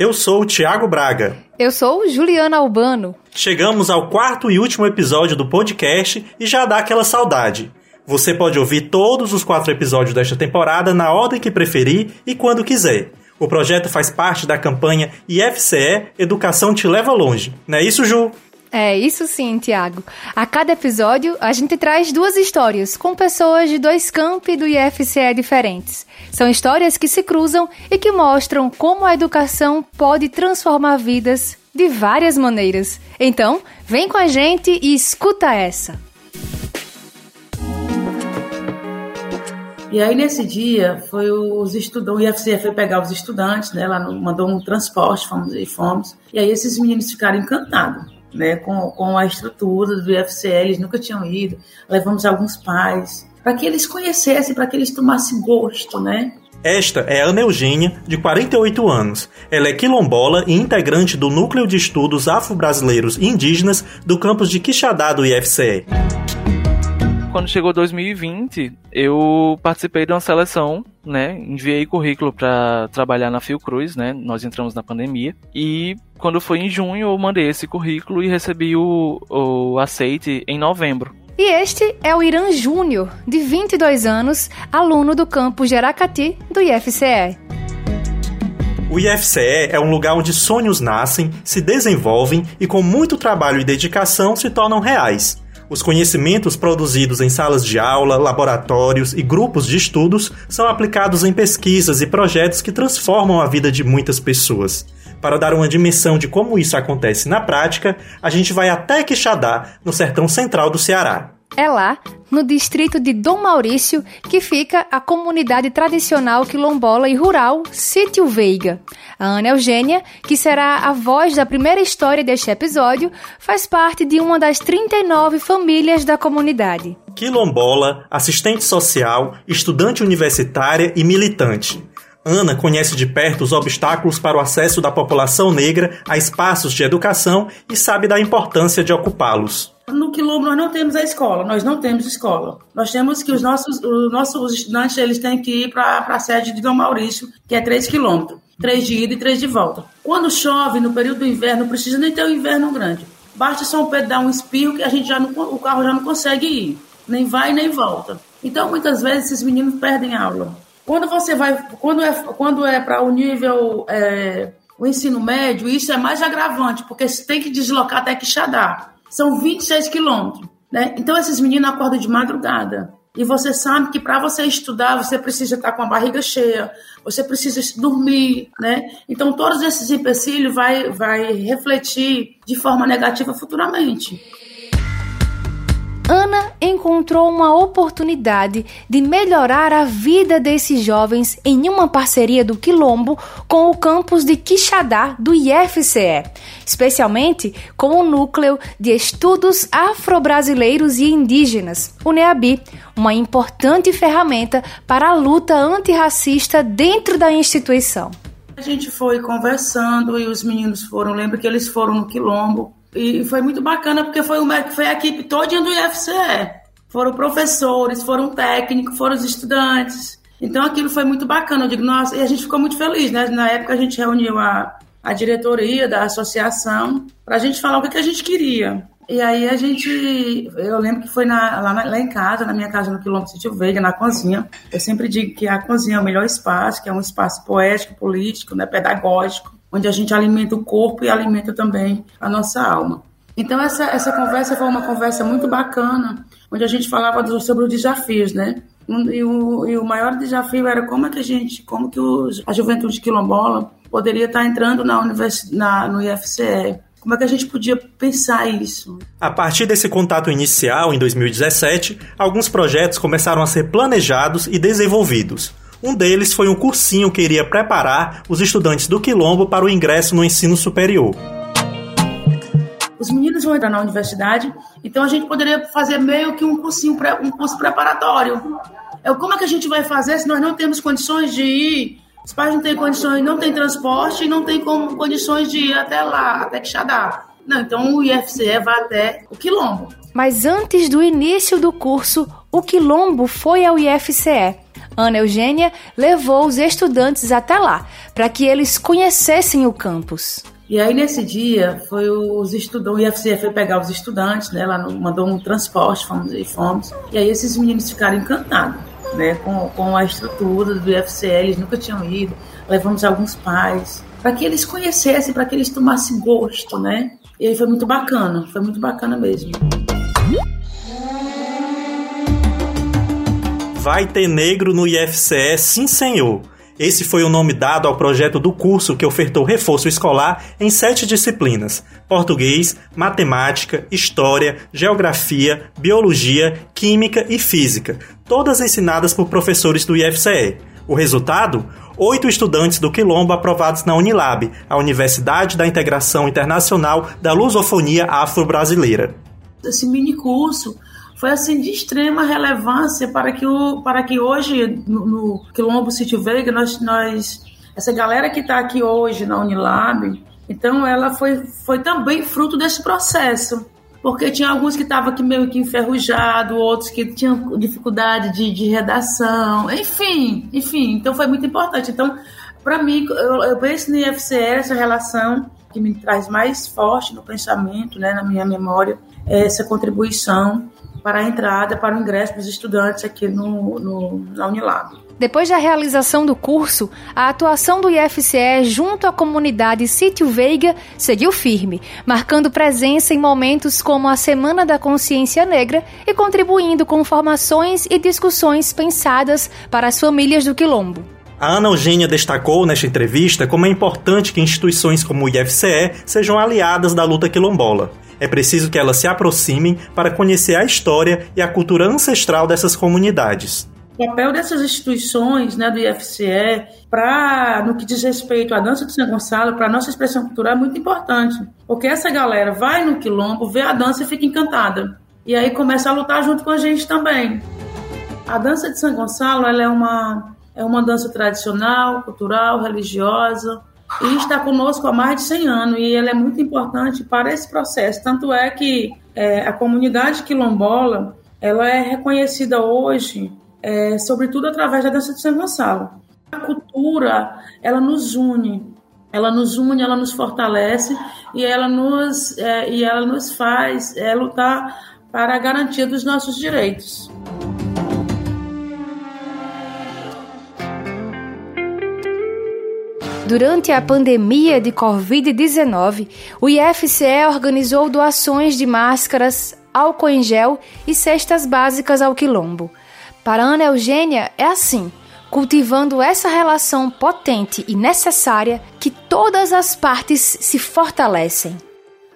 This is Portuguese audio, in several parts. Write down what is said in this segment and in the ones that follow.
eu sou o Tiago Braga. Eu sou Juliana Albano. Chegamos ao quarto e último episódio do podcast e já dá aquela saudade. Você pode ouvir todos os quatro episódios desta temporada na ordem que preferir e quando quiser. O projeto faz parte da campanha IFCE Educação Te Leva Longe. Não é isso, Ju? É, isso sim, Tiago. A cada episódio, a gente traz duas histórias com pessoas de dois campi do IFCE diferentes. São histórias que se cruzam e que mostram como a educação pode transformar vidas de várias maneiras. Então, vem com a gente e escuta essa. E aí nesse dia foi os estudantes, o IFCE foi pegar os estudantes, né? Ela mandou um transporte, fomos e fomos. E aí esses meninos ficaram encantados né, com, com a estrutura do IFCL, eles nunca tinham ido, levamos alguns pais, para que eles conhecessem, para que eles tomassem gosto, né? Esta é Ana Eugênia, de 48 anos. Ela é quilombola e integrante do Núcleo de Estudos Afro-Brasileiros e Indígenas do campus de Quixadá do IFCE. Quando chegou 2020, eu participei de uma seleção, né? Enviei currículo para trabalhar na Fiocruz, né? Nós entramos na pandemia e quando foi em junho eu mandei esse currículo e recebi o, o aceite em novembro. E este é o Irã Júnior, de 22 anos, aluno do campus de Aracati, do IFCE. O IFCE é um lugar onde sonhos nascem, se desenvolvem e, com muito trabalho e dedicação, se tornam reais. Os conhecimentos produzidos em salas de aula, laboratórios e grupos de estudos são aplicados em pesquisas e projetos que transformam a vida de muitas pessoas. Para dar uma dimensão de como isso acontece na prática, a gente vai até Quixadá, no sertão central do Ceará. É lá, no distrito de Dom Maurício, que fica a comunidade tradicional quilombola e rural Sítio Veiga. A Ana Eugênia, que será a voz da primeira história deste episódio, faz parte de uma das 39 famílias da comunidade. Quilombola, assistente social, estudante universitária e militante. Ana conhece de perto os obstáculos para o acesso da população negra a espaços de educação e sabe da importância de ocupá-los. No Quilombo nós não temos a escola, nós não temos escola. Nós temos que os nossos, os nossos estudantes eles têm que ir para a sede de Dom Maurício, que é 3 quilômetros. 3 de ida e 3 de volta. Quando chove, no período do inverno, não precisa nem ter um inverno grande. Basta São Pedro dar um espirro que a gente já não, o carro já não consegue ir. Nem vai nem volta. Então, muitas vezes, esses meninos perdem aula. Quando você vai, quando é, quando é para o nível, é, o ensino médio, isso é mais agravante, porque você tem que deslocar até Quixadá. São 26 quilômetros, né? Então esses meninos acordam de madrugada. E você sabe que para você estudar, você precisa estar com a barriga cheia, você precisa dormir, né? Então todos esses empecilhos vai, vai refletir de forma negativa futuramente. Ana encontrou uma oportunidade de melhorar a vida desses jovens em uma parceria do Quilombo com o campus de Quixadá do IFCE, especialmente com o Núcleo de Estudos Afro-Brasileiros e Indígenas, o NEABI, uma importante ferramenta para a luta antirracista dentro da instituição. A gente foi conversando e os meninos foram, lembra que eles foram no Quilombo e foi muito bacana porque foi, uma, foi a equipe toda do IFCE. Foram professores, foram técnicos, foram os estudantes. Então aquilo foi muito bacana. Eu digo, nossa, e a gente ficou muito feliz, né? Na época a gente reuniu a, a diretoria da associação para a gente falar o que, que a gente queria. E aí a gente, eu lembro que foi na, lá, na, lá, em casa, na minha casa no quilômetro Sítio Veiga, na cozinha. Eu sempre digo que a cozinha é o melhor espaço, que é um espaço poético, político, né, pedagógico onde a gente alimenta o corpo e alimenta também a nossa alma. Então essa, essa conversa foi uma conversa muito bacana, onde a gente falava sobre os desafios, né? E o, e o maior desafio era como é que a gente, como que os, a juventude quilombola poderia estar entrando na universidade, na, no IFCE. Como é que a gente podia pensar isso? A partir desse contato inicial, em 2017, alguns projetos começaram a ser planejados e desenvolvidos. Um deles foi um cursinho que iria preparar os estudantes do Quilombo para o ingresso no ensino superior. Os meninos vão entrar na universidade, então a gente poderia fazer meio que um cursinho, um curso preparatório. É, como é que a gente vai fazer se nós não temos condições de ir? Os pais não têm condições, não têm transporte e não têm como, condições de ir até lá, até Quixadá. Não, então o IFCE vai até o Quilombo. Mas antes do início do curso, o Quilombo foi ao IFCE Ana Eugênia levou os estudantes até lá, para que eles conhecessem o campus. E aí, nesse dia, foi os estudantes, o IFCE foi pegar os estudantes, né? Lá mandou um transporte, fomos e fomos. E aí, esses meninos ficaram encantados, né? Com, com a estrutura do IFCE, eles nunca tinham ido. Levamos alguns pais, para que eles conhecessem, para que eles tomassem gosto, né? E aí foi muito bacana, foi muito bacana mesmo. Vai ter negro no IFCE, sim senhor. Esse foi o nome dado ao projeto do curso que ofertou reforço escolar em sete disciplinas: português, matemática, história, geografia, biologia, química e física, todas ensinadas por professores do IFCE. O resultado? Oito estudantes do Quilombo aprovados na Unilab, a Universidade da Integração Internacional da Lusofonia Afro-Brasileira. Esse mini curso foi assim de extrema relevância para que, o, para que hoje no, no Quilombo Sítio Veiga nós, nós essa galera que está aqui hoje na Unilab, então ela foi, foi também fruto desse processo. Porque tinha alguns que estavam aqui meio que enferrujado, outros que tinham dificuldade de, de redação, enfim, enfim. Então foi muito importante. Então, para mim, eu, eu penso no IFCE, essa relação que me traz mais forte no pensamento, né, na minha memória, essa contribuição para a entrada, para o ingresso dos estudantes aqui no, no, na Unilab. Depois da realização do curso, a atuação do IFCE junto à comunidade Sítio Veiga seguiu firme, marcando presença em momentos como a Semana da Consciência Negra e contribuindo com formações e discussões pensadas para as famílias do Quilombo. A Ana Eugênia destacou nesta entrevista como é importante que instituições como o IFCE sejam aliadas da luta quilombola. É preciso que elas se aproximem para conhecer a história e a cultura ancestral dessas comunidades. O papel dessas instituições, né, do IFCE, para no que diz respeito à dança de São Gonçalo, para a nossa expressão cultural, é muito importante. Porque essa galera vai no quilombo, vê a dança e fica encantada. E aí começa a lutar junto com a gente também. A dança de São Gonçalo ela é, uma, é uma dança tradicional, cultural, religiosa, e está conosco há mais de 100 anos e ele é muito importante para esse processo. Tanto é que é, a comunidade quilombola ela é reconhecida hoje, é, sobretudo através da dança de São Gonçalo. A cultura ela nos une, ela nos une, ela nos fortalece e ela nos é, e ela nos faz é, lutar para a garantia dos nossos direitos. Durante a pandemia de Covid-19, o IFCE organizou doações de máscaras, álcool em gel e cestas básicas ao quilombo. Para Ana Eugênia, é assim, cultivando essa relação potente e necessária que todas as partes se fortalecem.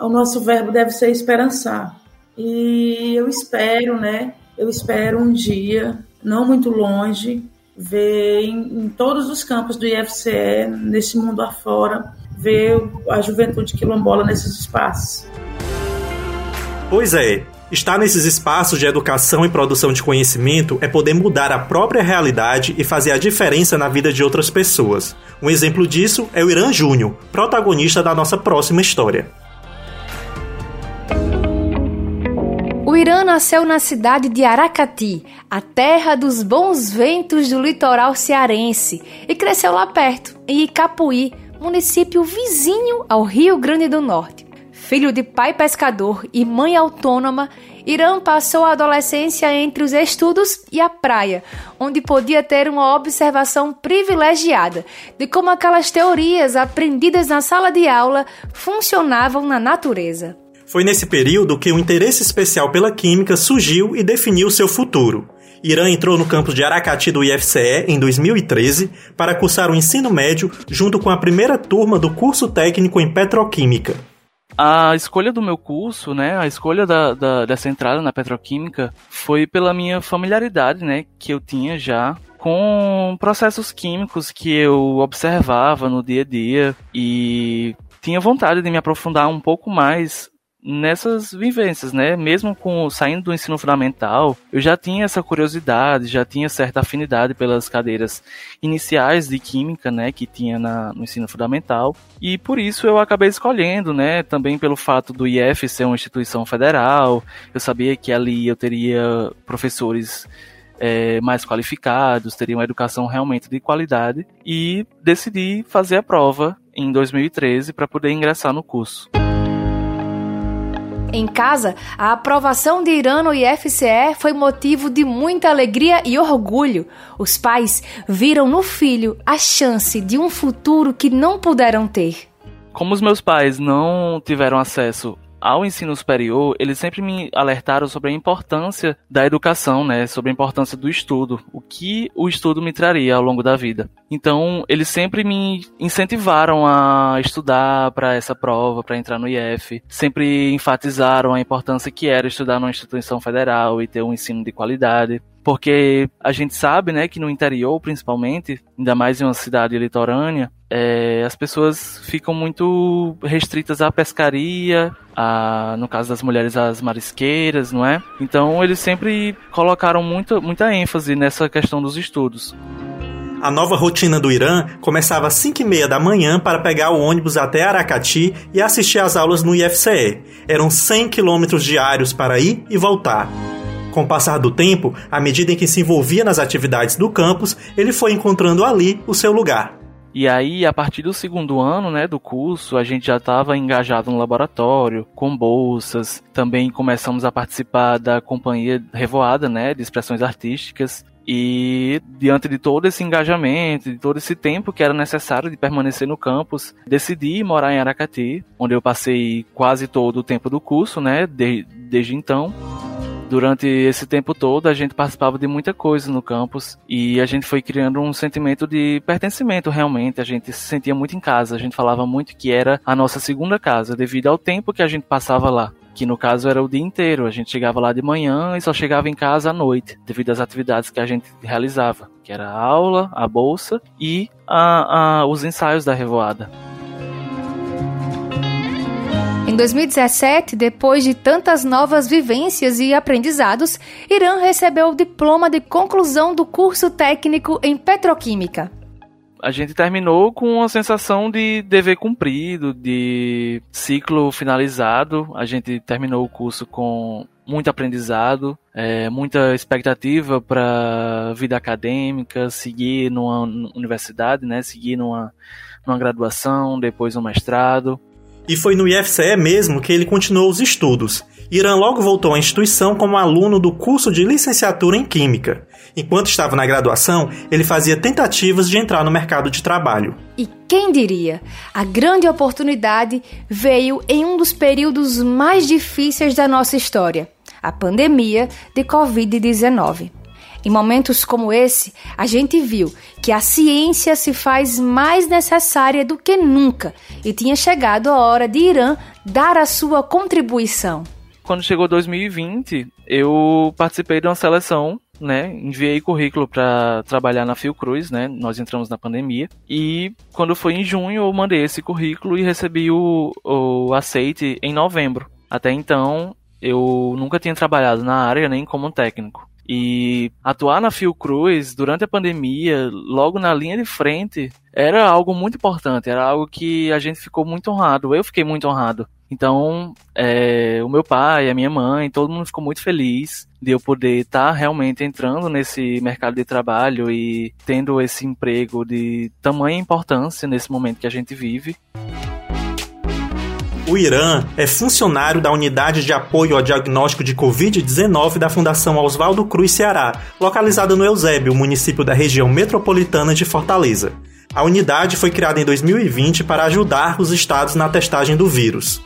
O nosso verbo deve ser esperançar. E eu espero, né? Eu espero um dia, não muito longe, ver em, em, todos os campos do IFCE, nesse mundo afora, ver a juventude quilombola nesses espaços. Pois é, estar nesses espaços de educação e produção de conhecimento é poder mudar a própria realidade e fazer a diferença na vida de outras pessoas. Um exemplo disso é o Irã Júnior, protagonista da nossa próxima história. O Irã nasceu na cidade de Aracati, a terra dos bons ventos do litoral cearense, e cresceu lá perto, em Icapuí, município vizinho ao Rio Grande do Norte. Filho de pai pescador e mãe autônoma, Irã passou a adolescência entre os estudos e a praia, onde podia ter uma observação privilegiada de como aquelas teorias aprendidas na sala de aula funcionavam na natureza. Foi nesse período que o interesse especial pela química surgiu e definiu seu futuro. Irã entrou no campus de Aracati do IFCE em 2013 para cursar o ensino médio junto com a primeira turma do curso técnico em petroquímica. A escolha do meu curso, né, a escolha da, da, dessa entrada na petroquímica foi pela minha familiaridade, né, que eu tinha já com processos químicos que eu observava no dia a dia e tinha vontade de me aprofundar um pouco mais nessas vivências, né? Mesmo com saindo do ensino fundamental, eu já tinha essa curiosidade, já tinha certa afinidade pelas cadeiras iniciais de química, né, que tinha na, no ensino fundamental, e por isso eu acabei escolhendo, né, também pelo fato do IF ser uma instituição federal, eu sabia que ali eu teria professores é, mais qualificados, teriam uma educação realmente de qualidade. E decidi fazer a prova em 2013 para poder ingressar no curso. Em casa, a aprovação de Irã no IFCE foi motivo de muita alegria e orgulho. Os pais viram no filho a chance de um futuro que não puderam ter. Como os meus pais não tiveram acesso ao ensino superior, eles sempre me alertaram sobre a importância da educação, né, sobre a importância do estudo, o que o estudo me traria ao longo da vida. Então, eles sempre me incentivaram a estudar para essa prova, para entrar no IF, sempre enfatizaram a importância que era estudar numa instituição federal e ter um ensino de qualidade porque a gente sabe, né, que no interior, principalmente, ainda mais em uma cidade litorânea, é, as pessoas ficam muito restritas à pescaria, a, no caso das mulheres, às marisqueiras, não é? Então eles sempre colocaram muito, muita ênfase nessa questão dos estudos. A nova rotina do Irã começava às 5 e meia da manhã para pegar o ônibus até Aracati e assistir às aulas no IFCE. Eram 100 quilômetros diários para ir e voltar. Com o passar do tempo, à medida em que se envolvia nas atividades do campus, ele foi encontrando ali o seu lugar. E aí, a partir do segundo ano, né, do curso, a gente já estava engajado no laboratório, com bolsas. Também começamos a participar da companhia Revoada, né, de expressões artísticas. E diante de todo esse engajamento, de todo esse tempo que era necessário de permanecer no campus, decidi morar em Aracati, onde eu passei quase todo o tempo do curso, né, de, desde então durante esse tempo todo a gente participava de muita coisa no campus e a gente foi criando um sentimento de pertencimento realmente. A gente se sentia muito em casa, a gente falava muito que era a nossa segunda casa devido ao tempo que a gente passava lá que no caso era o dia inteiro. A gente chegava lá de manhã e só chegava em casa à noite, devido às atividades que a gente realizava, que era a aula, a bolsa e a, a, os ensaios da revoada. Em 2017, depois de tantas novas vivências e aprendizados, Irã recebeu o diploma de conclusão do curso técnico em petroquímica. A gente terminou com uma sensação de dever cumprido, de ciclo finalizado. A gente terminou o curso com muito aprendizado, é, muita expectativa para vida acadêmica, seguir numa universidade, né, seguir numa, numa graduação, depois um mestrado. E foi no IFCE mesmo que ele continuou os estudos. Irã logo voltou à instituição como aluno do curso de licenciatura em Química. Enquanto estava na graduação, ele fazia tentativas de entrar no mercado de trabalho. E quem diria? A grande oportunidade veio em um dos períodos mais difíceis da nossa história a pandemia de Covid-19. Em momentos como esse, a gente viu que a ciência se faz mais necessária do que nunca e tinha chegado a hora de Irã dar a sua contribuição. Quando chegou 2020, eu participei de uma seleção né, enviei currículo para trabalhar na Fiocruz, né, nós entramos na pandemia, e quando foi em junho eu mandei esse currículo e recebi o, o aceite em novembro. Até então eu nunca tinha trabalhado na área nem como técnico. E atuar na Fiocruz durante a pandemia, logo na linha de frente, era algo muito importante, era algo que a gente ficou muito honrado, eu fiquei muito honrado. Então, é, o meu pai, a minha mãe, todo mundo ficou muito feliz de eu poder estar tá realmente entrando nesse mercado de trabalho e tendo esse emprego de tamanha importância nesse momento que a gente vive. O Irã é funcionário da Unidade de Apoio ao Diagnóstico de Covid-19 da Fundação Oswaldo Cruz Ceará, localizada no Eusébio, município da região metropolitana de Fortaleza. A unidade foi criada em 2020 para ajudar os estados na testagem do vírus.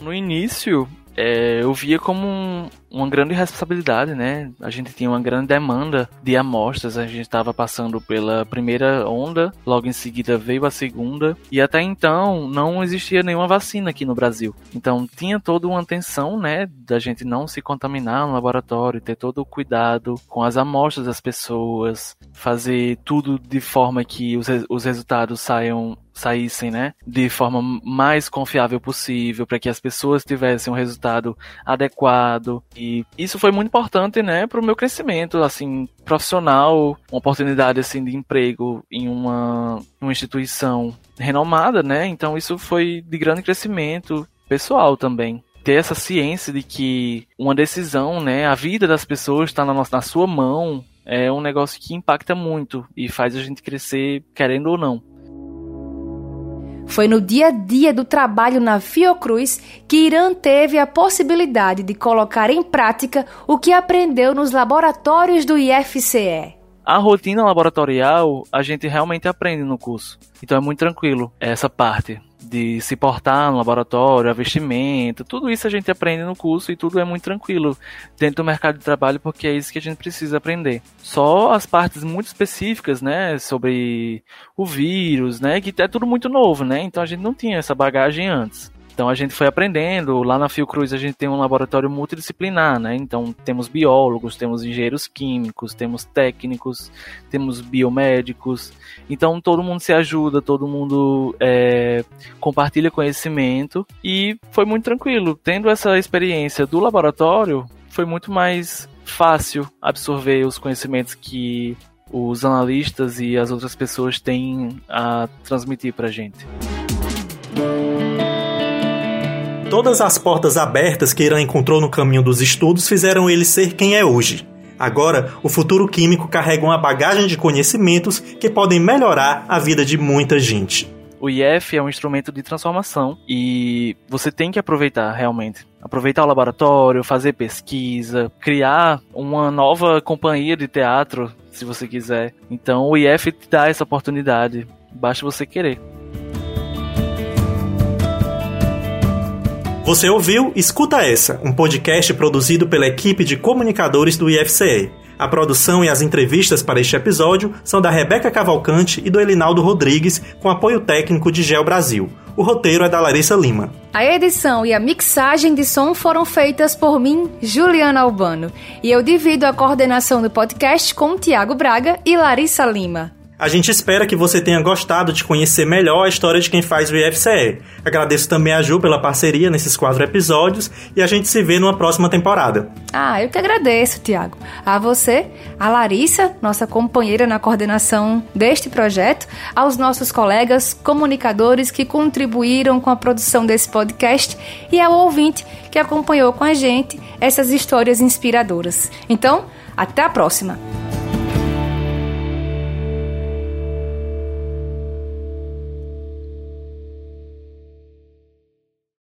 No início, é, eu via como um, uma grande responsabilidade, né? A gente tinha uma grande demanda de amostras, a gente estava passando pela primeira onda, logo em seguida veio a segunda, e até então não existia nenhuma vacina aqui no Brasil. Então tinha toda uma atenção, né, da gente não se contaminar no laboratório, ter todo o cuidado com as amostras das pessoas, fazer tudo de forma que os, os resultados saiam saíssem, né, de forma mais confiável possível, para que as pessoas tivessem um resultado adequado. E isso foi muito importante, né, para o meu crescimento, assim, profissional, uma oportunidade assim de emprego em uma, uma instituição renomada, né? Então isso foi de grande crescimento pessoal também ter essa ciência de que uma decisão, né, a vida das pessoas está na, na sua mão é um negócio que impacta muito e faz a gente crescer querendo ou não. Foi no dia a dia do trabalho na Fiocruz que Irã teve a possibilidade de colocar em prática o que aprendeu nos laboratórios do IFCE. A rotina laboratorial a gente realmente aprende no curso, então é muito tranquilo essa parte de se portar no laboratório, a vestimenta, tudo isso a gente aprende no curso e tudo é muito tranquilo dentro do mercado de trabalho porque é isso que a gente precisa aprender. Só as partes muito específicas, né, sobre o vírus, né, que é tudo muito novo, né, então a gente não tinha essa bagagem antes. Então a gente foi aprendendo. Lá na Fiocruz a gente tem um laboratório multidisciplinar, né? Então temos biólogos, temos engenheiros químicos, temos técnicos, temos biomédicos. Então todo mundo se ajuda, todo mundo é, compartilha conhecimento e foi muito tranquilo. Tendo essa experiência do laboratório, foi muito mais fácil absorver os conhecimentos que os analistas e as outras pessoas têm a transmitir para gente. Todas as portas abertas que Irã encontrou no caminho dos estudos fizeram ele ser quem é hoje. Agora, o futuro químico carrega uma bagagem de conhecimentos que podem melhorar a vida de muita gente. O IF é um instrumento de transformação e você tem que aproveitar realmente. Aproveitar o laboratório, fazer pesquisa, criar uma nova companhia de teatro, se você quiser. Então o IF te dá essa oportunidade, basta você querer. Você ouviu Escuta Essa, um podcast produzido pela equipe de comunicadores do IFCE. A produção e as entrevistas para este episódio são da Rebeca Cavalcante e do Elinaldo Rodrigues, com apoio técnico de Gel Brasil. O roteiro é da Larissa Lima. A edição e a mixagem de som foram feitas por mim, Juliana Albano, e eu divido a coordenação do podcast com Tiago Braga e Larissa Lima. A gente espera que você tenha gostado de conhecer melhor a história de quem faz o IFCE. Agradeço também a Ju pela parceria nesses quatro episódios e a gente se vê numa próxima temporada. Ah, eu que agradeço, Tiago. A você, a Larissa, nossa companheira na coordenação deste projeto, aos nossos colegas comunicadores que contribuíram com a produção desse podcast e ao ouvinte que acompanhou com a gente essas histórias inspiradoras. Então, até a próxima!